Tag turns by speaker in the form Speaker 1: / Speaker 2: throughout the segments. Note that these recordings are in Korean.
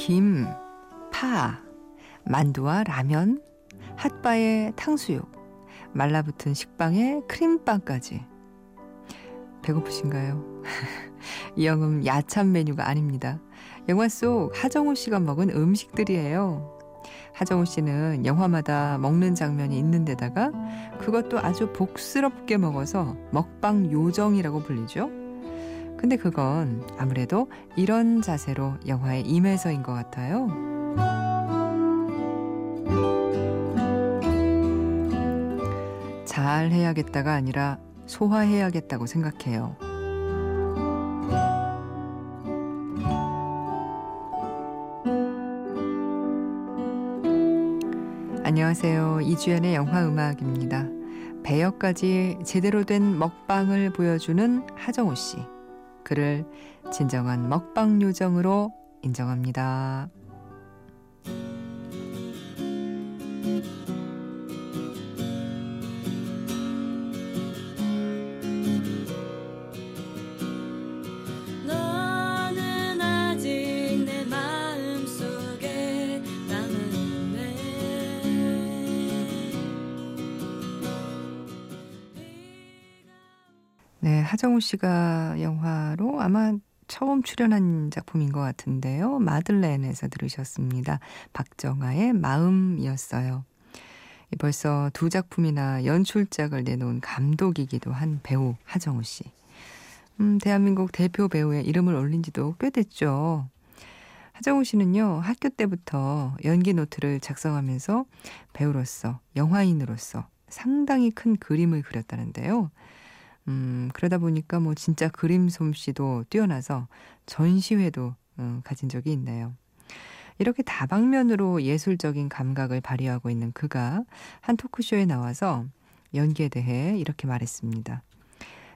Speaker 1: 김, 파, 만두와 라면, 핫바에 탕수육, 말라붙은 식빵에 크림빵까지. 배고프신가요? 이 영음 야참 메뉴가 아닙니다. 영화 속 하정우 씨가 먹은 음식들이에요. 하정우 씨는 영화마다 먹는 장면이 있는데다가 그것도 아주 복스럽게 먹어서 먹방 요정이라고 불리죠. 근데 그건 아무래도 이런 자세로 영화에 임해서인 것 같아요. 잘 해야겠다가 아니라 소화해야겠다고 생각해요. 안녕하세요. 이주연의 영화 음악입니다. 배역까지 제대로 된 먹방을 보여주는 하정우 씨. 그를 진정한 먹방 요정으로 인정합니다. 네, 하정우 씨가 영화로 아마 처음 출연한 작품인 것 같은데요. 마들렌에서 들으셨습니다. 박정아의 마음이었어요. 벌써 두 작품이나 연출작을 내놓은 감독이기도 한 배우 하정우 씨. 음, 대한민국 대표 배우의 이름을 올린 지도 꽤 됐죠. 하정우 씨는요, 학교 때부터 연기 노트를 작성하면서 배우로서, 영화인으로서 상당히 큰 그림을 그렸다는데요. 음, 그러다 보니까 뭐 진짜 그림 솜씨도 뛰어나서 전시회도 음, 가진 적이 있네요. 이렇게 다방면으로 예술적인 감각을 발휘하고 있는 그가 한 토크쇼에 나와서 연기에 대해 이렇게 말했습니다.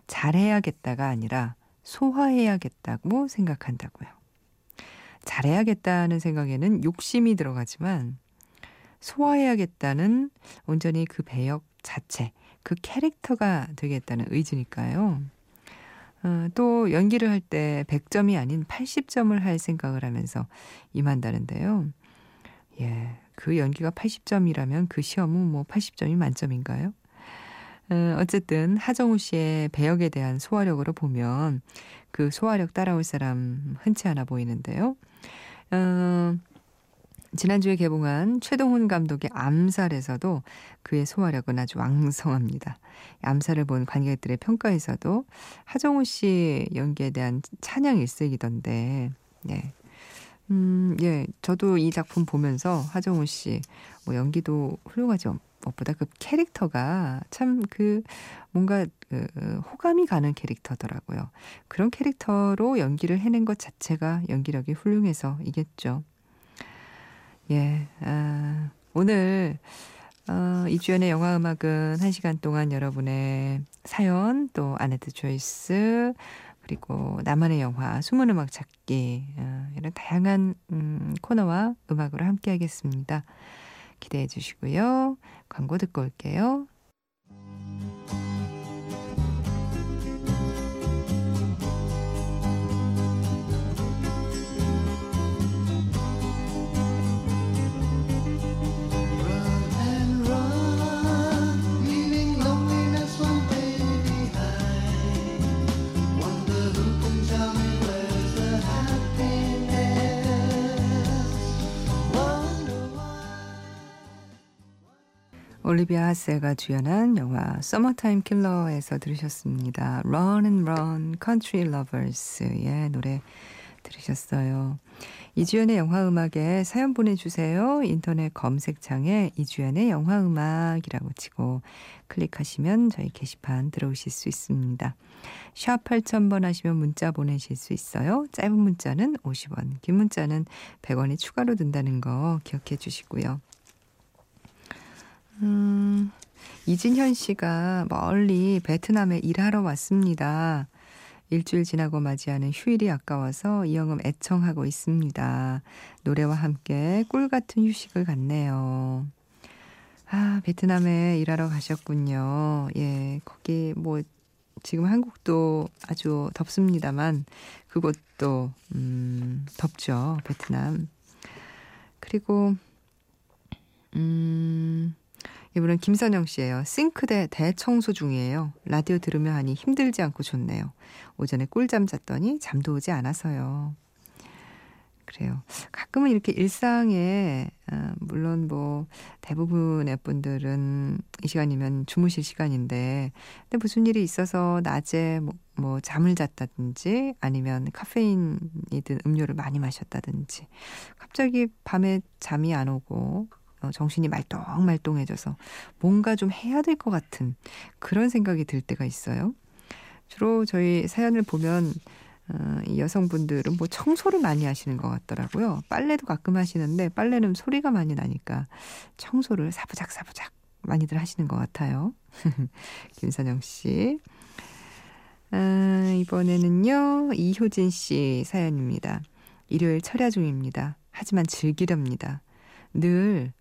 Speaker 1: 잘해야겠다가 아니라 소화해야겠다고 생각한다고요. 잘해야겠다는 생각에는 욕심이 들어가지만 소화해야겠다는 온전히 그 배역 자체, 그 캐릭터가 되겠다는 의지니까요. 어, 또 연기를 할 때 100점이 아닌 80점을 할 생각을 하면서 임한다는데요. 예, 그 연기가 80점이라면 그 시험은 뭐 80점이 만점인가요? 어, 어쨌든 하정우 씨의 배역에 대한 소화력으로 보면 그 소화력 따라올 사람 흔치 않아 보이는데요. 어, 지난주에 개봉한 최동훈 감독의 암살에서도 그의 소화력은 아주 왕성합니다. 암살을 본 관객들의 평가에서도 하정우 씨 연기에 대한 찬양 일색이던데, 네. 음, 예, 저도 이 작품 보면서 하정우 씨, 뭐 연기도 훌륭하죠. 무엇보다 그 캐릭터가 참 그 뭔가 그 호감이 가는 캐릭터더라고요. 그런 캐릭터로 연기를 해낸 것 자체가 연기력이 훌륭해서 이겠죠. 예, 아, 오늘 어, 이주연의 영화 음악은 한 시간 동안 여러분의 사연 또 아네트 초이스 그리고 나만의 영화 숨은 음악 찾기 어, 이런 다양한 음, 코너와 음악으로 함께 하겠습니다. 기대해 주시고요. 광고 듣고 올게요. 올리비아 하세가 주연한 영화 서머타임 킬러에서 들으셨습니다. Run and Run Country Lovers의 노래 들으셨어요. 이주연의 영화 음악에 사연 보내주세요. 인터넷 검색창에 이주연의 영화 음악이라고 치고 클릭하시면 저희 게시판 들어오실 수 있습니다. 샵 8000번 하시면 문자 보내실 수 있어요. 짧은 문자는 50원, 긴 문자는 100원이 추가로 든다는 거 기억해 주시고요. 음, 이진현 씨가 멀리 베트남에 일하러 왔습니다. 일주일 지나고 맞이하는 휴일이 아까워서 이영음 애청하고 있습니다. 노래와 함께 꿀 같은 휴식을 갖네요. 아, 베트남에 일하러 가셨군요. 예, 거기 뭐 지금 한국도 아주 덥습니다만 그곳도 음, 덥죠. 베트남. 그리고 음 이분은 김선영 씨예요. 싱크대 대청소 중이에요. 라디오 들으며 하니 힘들지 않고 좋네요. 오전에 꿀잠 잤더니 잠도 오지 않아서요. 그래요. 가끔은 이렇게 일상에 어, 물론 뭐 대부분의 분들은 이 시간이면 주무실 시간인데 근데 무슨 일이 있어서 낮에 뭐, 뭐 잠을 잤다든지 아니면 카페인이 든 음료를 많이 마셨다든지 갑자기 밤에 잠이 안 오고 어, 정신이 말똥말똥해져서 뭔가 좀 해야 될 것 같은 그런 생각이 들 때가 있어요. 주로 저희 사연을 보면 어, 이 여성분들은 뭐 청소를 많이 하시는 것 같더라고요. 빨래도 가끔 하시는데 빨래는 소리가 많이 나니까 청소를 사부작 사부작 많이들 하시는 것 같아요. 김선영 씨. 아, 이번에는요, 이효진 씨 사연입니다. 일요일 철야 중입니다. 하지만 즐기렵니다. 늘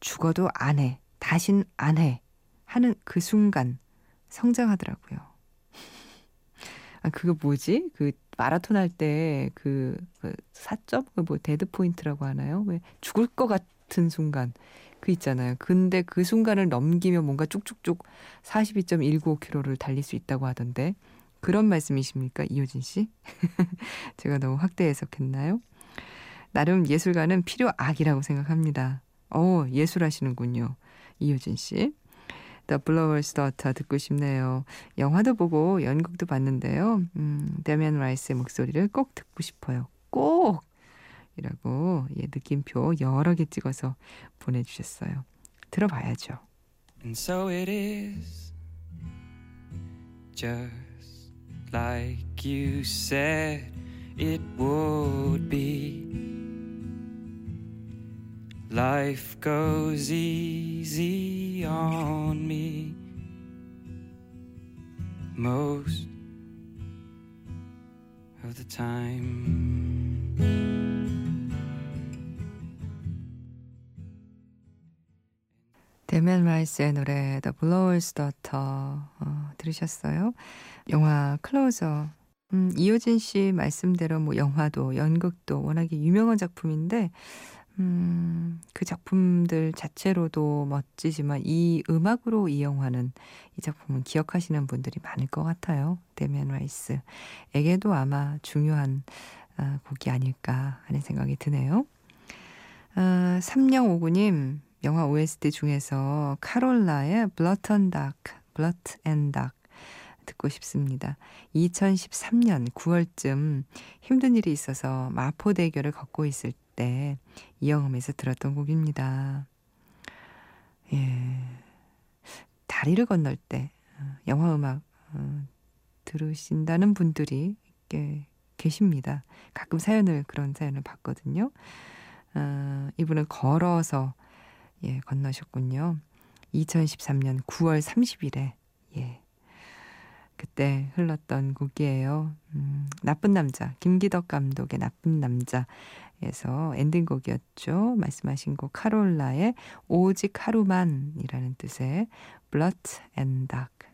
Speaker 1: 죽어도 안 해. 다신 안 해. 하는 그 순간 성장하더라고요. 아, 그거 뭐지? 그 마라톤 할 때 그, 그 4점? 그뭐 데드 포인트라고 하나요? 왜 죽을 것 같은 순간. 그 있잖아요. 근데 그 순간을 넘기면 뭔가 쭉쭉쭉 42.195km를 달릴 수 있다고 하던데. 그런 말씀이십니까? 이효진 씨? 제가 너무 확대 해석했나요? 나름 예술가는 필요악이라고 생각합니다. 어, 예술하시는군요. 이효진 씨. The Blower's Daughter 듣고 싶네요. 영화도 보고 연극도 봤는데요. 음, 데미안 라이스의 목소리를 꼭 듣고 싶어요. 꼭! 이라고 예, 느낌표 여러 개 찍어서 보내주셨어요. 들어봐야죠. And so it is just like you said it would be Life goes easy on me most of the time. 데미안 라이스의 노래 The Blower's Daughter 어, 들으셨어요? 영화 클로저 음, 이효진 씨 말씀대로 뭐 영화도 연극도 워낙에 유명한 작품인데 음, 그 작품들 자체로도 멋지지만 이 음악으로 이 영화는 이 작품은 기억하시는 분들이 많을 것 같아요. 데미안 라이스에게도 아마 중요한 아, 곡이 아닐까 하는 생각이 드네요. 아, 3059님 영화 OST 중에서 카롤라의 Blood and Dark, Blood and Dark 듣고 싶습니다. 2013년 9월쯤 힘든 일이 있어서 마포대교를 걷고 있을 때 이영음에서 들었던 곡입니다. 예. 다리를 건널 때 어, 영화 음악 어, 들으신다는 분들이 꽤 계십니다. 가끔 사연을 그런 사연을 봤거든요. 어, 이분은 걸어서 예, 건너셨군요. 2013년 9월 30일에 예. 그때 흘렀던 곡이에요. 음, 나쁜 남자 김기덕 감독의 나쁜 남자 에서 엔딩곡이었죠. 말씀하신 곡 카롤라의 오직 하루만이라는 뜻의 Blood and Dark.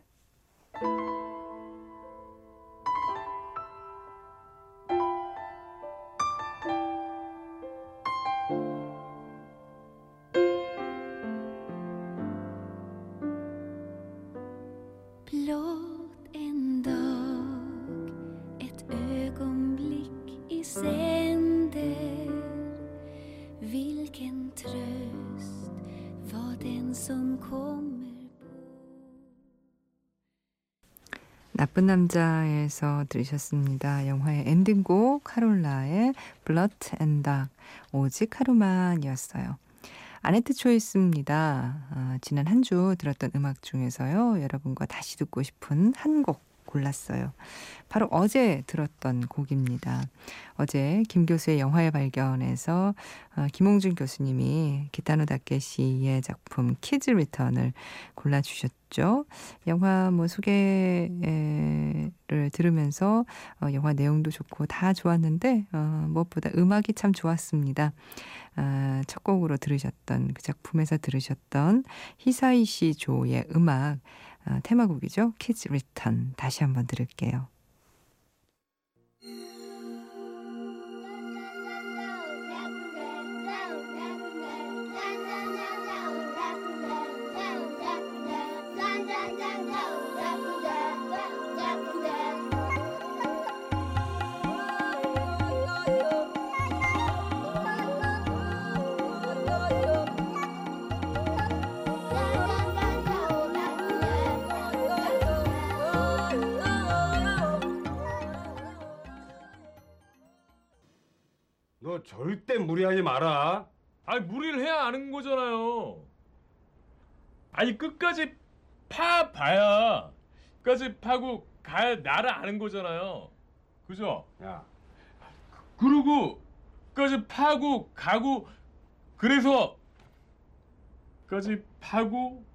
Speaker 1: 남자에서 들으셨습니다. 영화의 엔딩곡 카롤라의 Blood and Dark 오직 하루만이었어요. 아네트 Choice입니다. 아, 지난 한 주 들었던 음악 중에서요. 여러분과 다시 듣고 싶은 한 곡 골랐어요. 바로 어제 들었던 곡입니다. 어제 김 교수의 영화의 발견에서 어, 김홍준 교수님이 기타노 다케시의 작품 Kids Return을 골라주셨죠. 영화 뭐 소개를 들으면서 어, 영화 내용도 좋고 다 좋았는데 어, 무엇보다 음악이 참 좋았습니다. 아, 첫 곡으로 들으셨던 그 작품에서 들으셨던 히사이시 조의 음악 아, 테마곡이죠. Kids Return 다시 한번 들을게요.
Speaker 2: 절대 무리하지 마라.
Speaker 3: 아니 무리를 해야 아는 거잖아요. 아니 끝까지 파 봐야 끝까지 파고 가야 나를 아는 거잖아요. 그죠?
Speaker 2: 야,
Speaker 3: 그러고 끝까지 파고 가고 그래서 끝까지 파고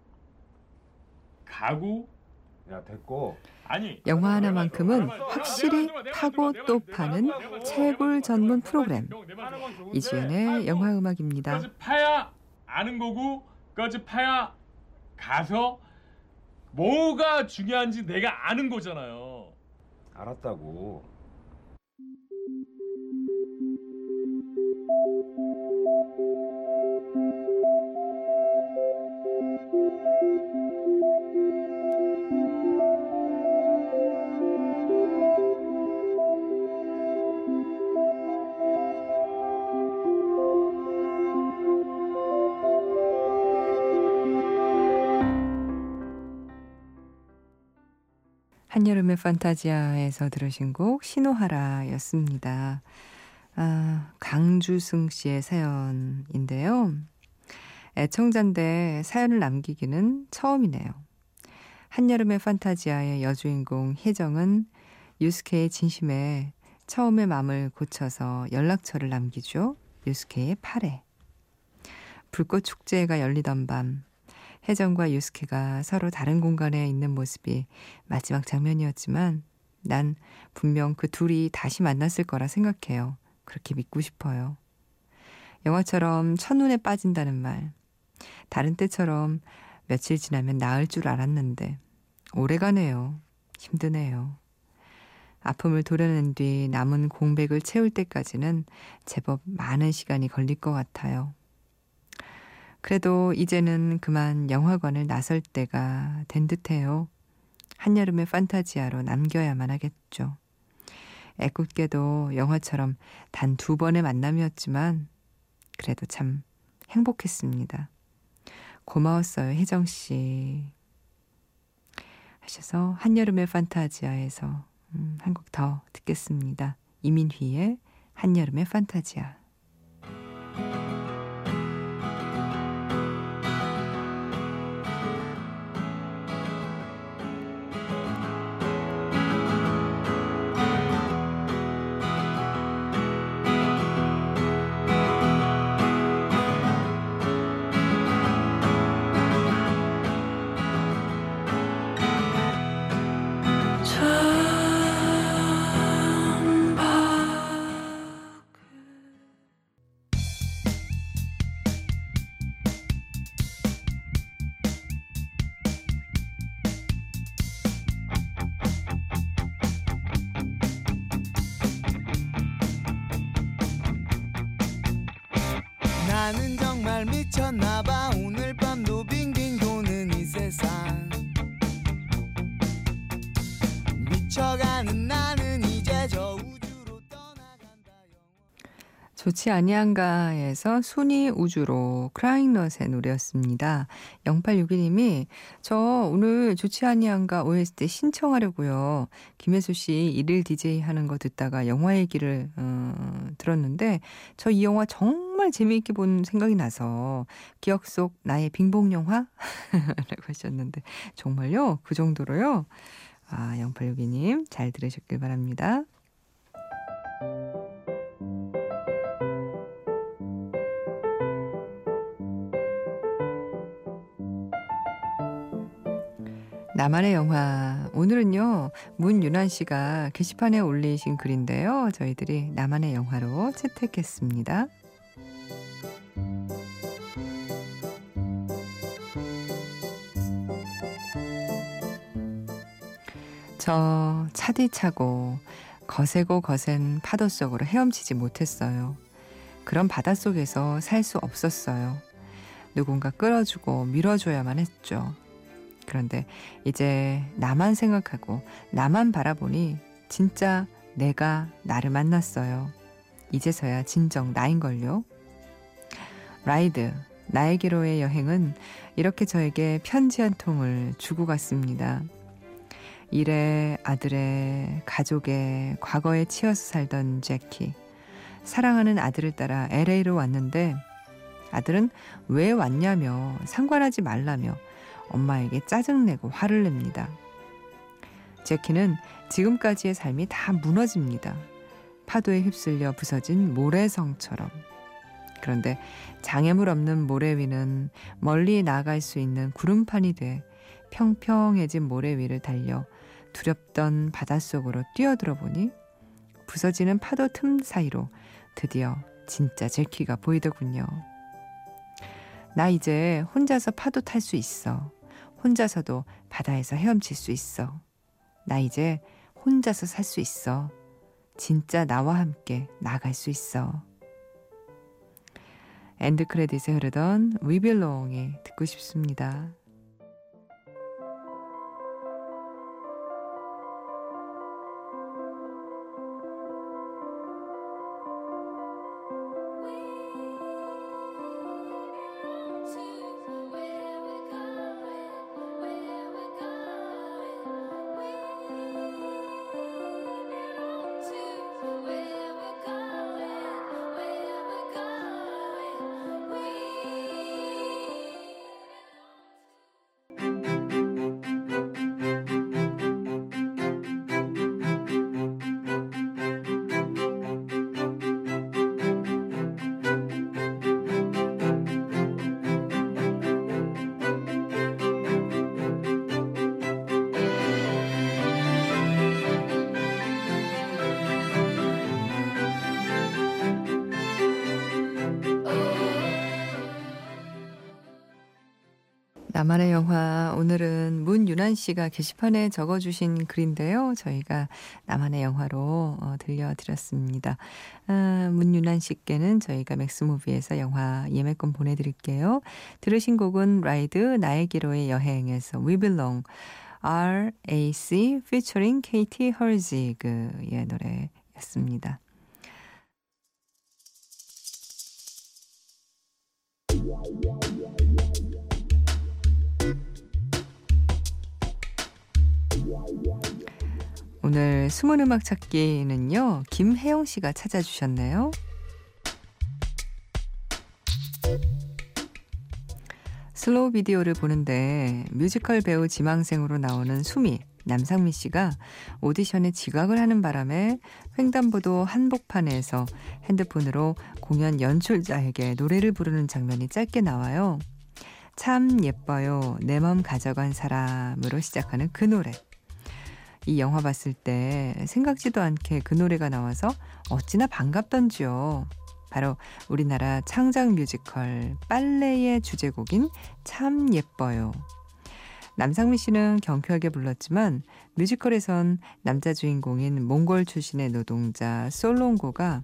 Speaker 3: 가고
Speaker 2: 야 됐고.
Speaker 3: 아니
Speaker 1: 영화 하나만큼은 확실히
Speaker 3: 좀-
Speaker 1: 또 파는 채굴 전문 프로그램. 이지연의 영화 음악입니다.
Speaker 3: 끝까지 파야 아는 거고 끝까지 파야 가서 뭐가 중요한지 내가 아는 거잖아요.
Speaker 2: 알았다고.
Speaker 1: 한여름의 판타지아에서 들으신 곡 신호하라였습니다. 아, 강주승 씨의 사연인데요. 애청자인데 사연을 남기기는 처음이네요. 한여름의 판타지아의 여주인공 혜정은 유스케의 진심에 처음에 마음을 고쳐서 연락처를 남기죠. 유스케의 팔에. 불꽃 축제가 열리던 밤 혜정과 유스케가 서로 다른 공간에 있는 모습이 마지막 장면이었지만 난 분명 그 둘이 다시 만났을 거라 생각해요. 그렇게 믿고 싶어요. 영화처럼 첫눈에 빠진다는 말. 다른 때처럼 며칠 지나면 나을 줄 알았는데 오래가네요. 힘드네요. 아픔을 도려낸 뒤 남은 공백을 채울 때까지는 제법 많은 시간이 걸릴 것 같아요. 그래도 이제는 그만 영화관을 나설 때가 된 듯해요. 한여름의 판타지아로 남겨야만 하겠죠. 애꿎게도 영화처럼 단 두 번의 만남이었지만 그래도 참 행복했습니다. 고마웠어요, 혜정 씨. 하셔서 한여름의 판타지아에서 음, 한곡 더 듣겠습니다. 이민휘의 한여름의 판타지아. 좋지 아니한가에서 순이 우주로 크라잉넛의 노래였습니다. 0861님이 저 오늘 좋지 아니한가 OST 신청하려고요. 김혜수 씨 일일 DJ 하는 거 듣다가 영화 얘기를 어, 들었는데 저 이 영화 정말 재미있게 본 생각이 나서 기억 속 나의 빙봉 영화? 라고 하셨는데 정말요? 그 정도로요? 아 0862님 잘 들으셨길 바랍니다. 나만의 영화. 오늘은요, 문윤환 씨가 게시판에 올리신 글인데요. 저희들이 나만의 영화로 채택했습니다. 저 차디 차고 거세고 거센 파도 속으로 헤엄치지 못했어요. 그런 바닷속에서 살 수 없었어요. 누군가 끌어주고 밀어줘야만 했죠. 그런데 이제 나만 생각하고 나만 바라보니 진짜 내가 나를 만났어요. 이제서야 진정 나인걸요. 라이드, 나에게로의 여행은 이렇게 저에게 편지 한 통을 주고 갔습니다. 일에, 아들의, 가족의, 과거에 치여서 살던 제키. 사랑하는 아들을 따라 LA로 왔는데 아들은 왜 왔냐며 상관하지 말라며 엄마에게 짜증내고 화를 냅니다. 제키는 지금까지의 삶이 다 무너집니다. 파도에 휩쓸려 부서진 모래성처럼. 그런데 장애물 없는 모래 위는 멀리 나갈 수 있는 구름판이 돼 평평해진 모래 위를 달려 두렵던 바닷속으로 뛰어들어 보니 부서지는 파도 틈 사이로 드디어 진짜 제키가 보이더군요. 나 이제 혼자서 파도 탈 수 있어. 혼자서도 바다에서 헤엄칠 수 있어. 나 이제 혼자서 살 수 있어. 진짜 나와 함께 나갈 수 있어. end credit에 흐르던 Belong이 듣고 싶습니다. 나만의 영화 오늘은 문윤환 씨가 게시판에 적어주신 글인데요. 저희가 나만의 영화로 어, 들려드렸습니다. 아, 문윤환 씨께는 저희가 맥스무비에서 영화 예매권 보내드릴게요. 들으신 곡은 라이드 나의 기로의 여행에서 We Belong R.A.C. featuring Katie Herzig의 노래였습니다. 오늘 숨은 음악 찾기는요, 김혜영 씨가 찾아주셨네요. 슬로우 비디오를 보는데 뮤지컬 배우 지망생으로 나오는 수미, 남상미 씨가 오디션에 지각을 하는 바람에 횡단보도 한복판에서 핸드폰으로 공연 연출자에게 노래를 부르는 장면이 짧게 나와요. 참 예뻐요. 내 맘 가져간 사람으로 시작하는 그 노래. 이 영화 봤을 때 생각지도 않게 그 노래가 나와서 어찌나 반갑던지요. 바로 우리나라 창작 뮤지컬 빨래의 주제곡인 참 예뻐요. 남상미 씨는 경쾌하게 불렀지만 뮤지컬에선 남자 주인공인 몽골 출신의 노동자 솔롱고가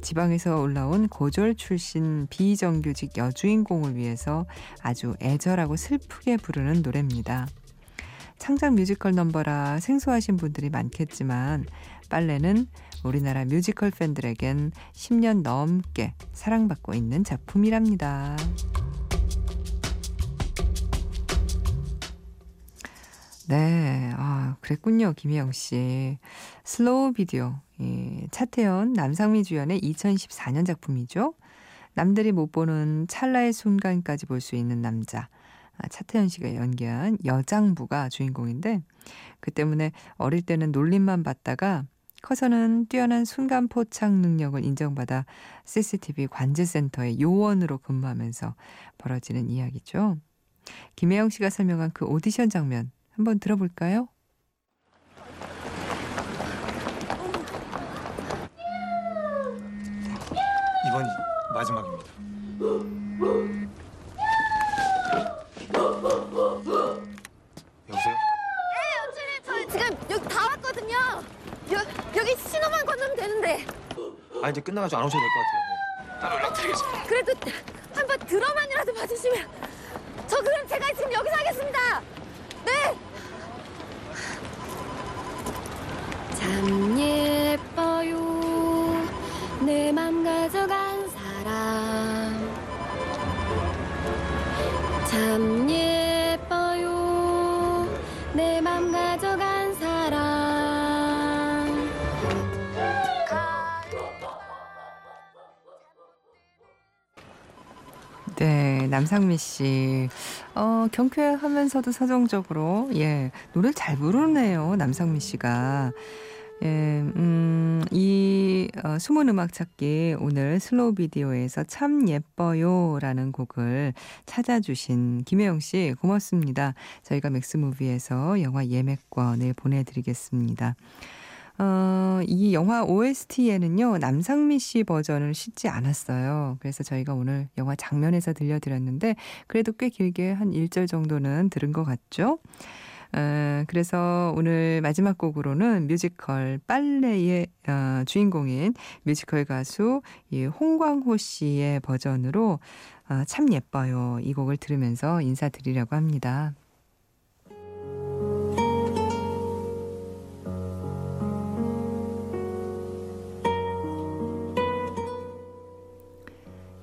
Speaker 1: 지방에서 올라온 고졸 출신 비정규직 여주인공을 위해서 아주 애절하고 슬프게 부르는 노래입니다. 창작 뮤지컬 넘버라 생소하신 분들이 많겠지만 빨래는 우리나라 뮤지컬 팬들에겐 10년 넘게 사랑받고 있는 작품이랍니다. 네, 아, 그랬군요, 김혜영 씨. 슬로우 비디오. 예, 차태현, 남상미 주연의 2014년 작품이죠. 남들이 못 보는 찰나의 순간까지 볼 수 있는 남자. 아, 차태현 씨가 연기한 여장부가 주인공인데 그 때문에 어릴 때는 놀림만 받다가 커서는 뛰어난 순간 포착 능력을 인정받아 CCTV 관제센터의 요원으로 근무하면서 벌어지는 이야기죠. 김혜영 씨가 설명한 그 오디션 장면 한번 들어볼까요?
Speaker 4: 이번이 마지막입니다. 여보세요?
Speaker 5: 저희 지금 여기 다 왔거든요. 여, 여기 신호만 건너면 되는데.
Speaker 4: 아 이제 끝나가지고 안 오셔도 될 것 같아요. 네. 따로 연락드리겠습니다.
Speaker 5: 그래도 한 번 드럼만이라도 봐주시면. 저 그럼 제가 지금 여기서 하겠습니다. 네. 참 예뻐요. 내 맘 가져간 사람. 참
Speaker 1: 남상미 씨. 어, 경쾌하면서도 서정적으로, 예, 노래를 잘 부르네요, 남상미 씨가. 예, 음, 이, 어, 숨은 음악 찾기 오늘 슬로우 비디오에서 참 예뻐요 라는 곡을 찾아주신 김혜영 씨 고맙습니다. 저희가 맥스무비에서 영화 예매권을 보내드리겠습니다. 어, 이 영화 OST에는요, 남상미 씨 버전을 싣지 않았어요. 그래서 저희가 오늘 영화 장면에서 들려드렸는데, 그래도 꽤 길게 한 1절 정도는 들은 것 같죠? 어, 그래서 오늘 마지막 곡으로는 뮤지컬 빨래의 어, 주인공인 뮤지컬 가수 이 홍광호 씨의 버전으로 어, 참 예뻐요. 이 곡을 들으면서 인사드리려고 합니다.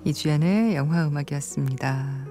Speaker 1: 이주연의 영화 음악이었습니다.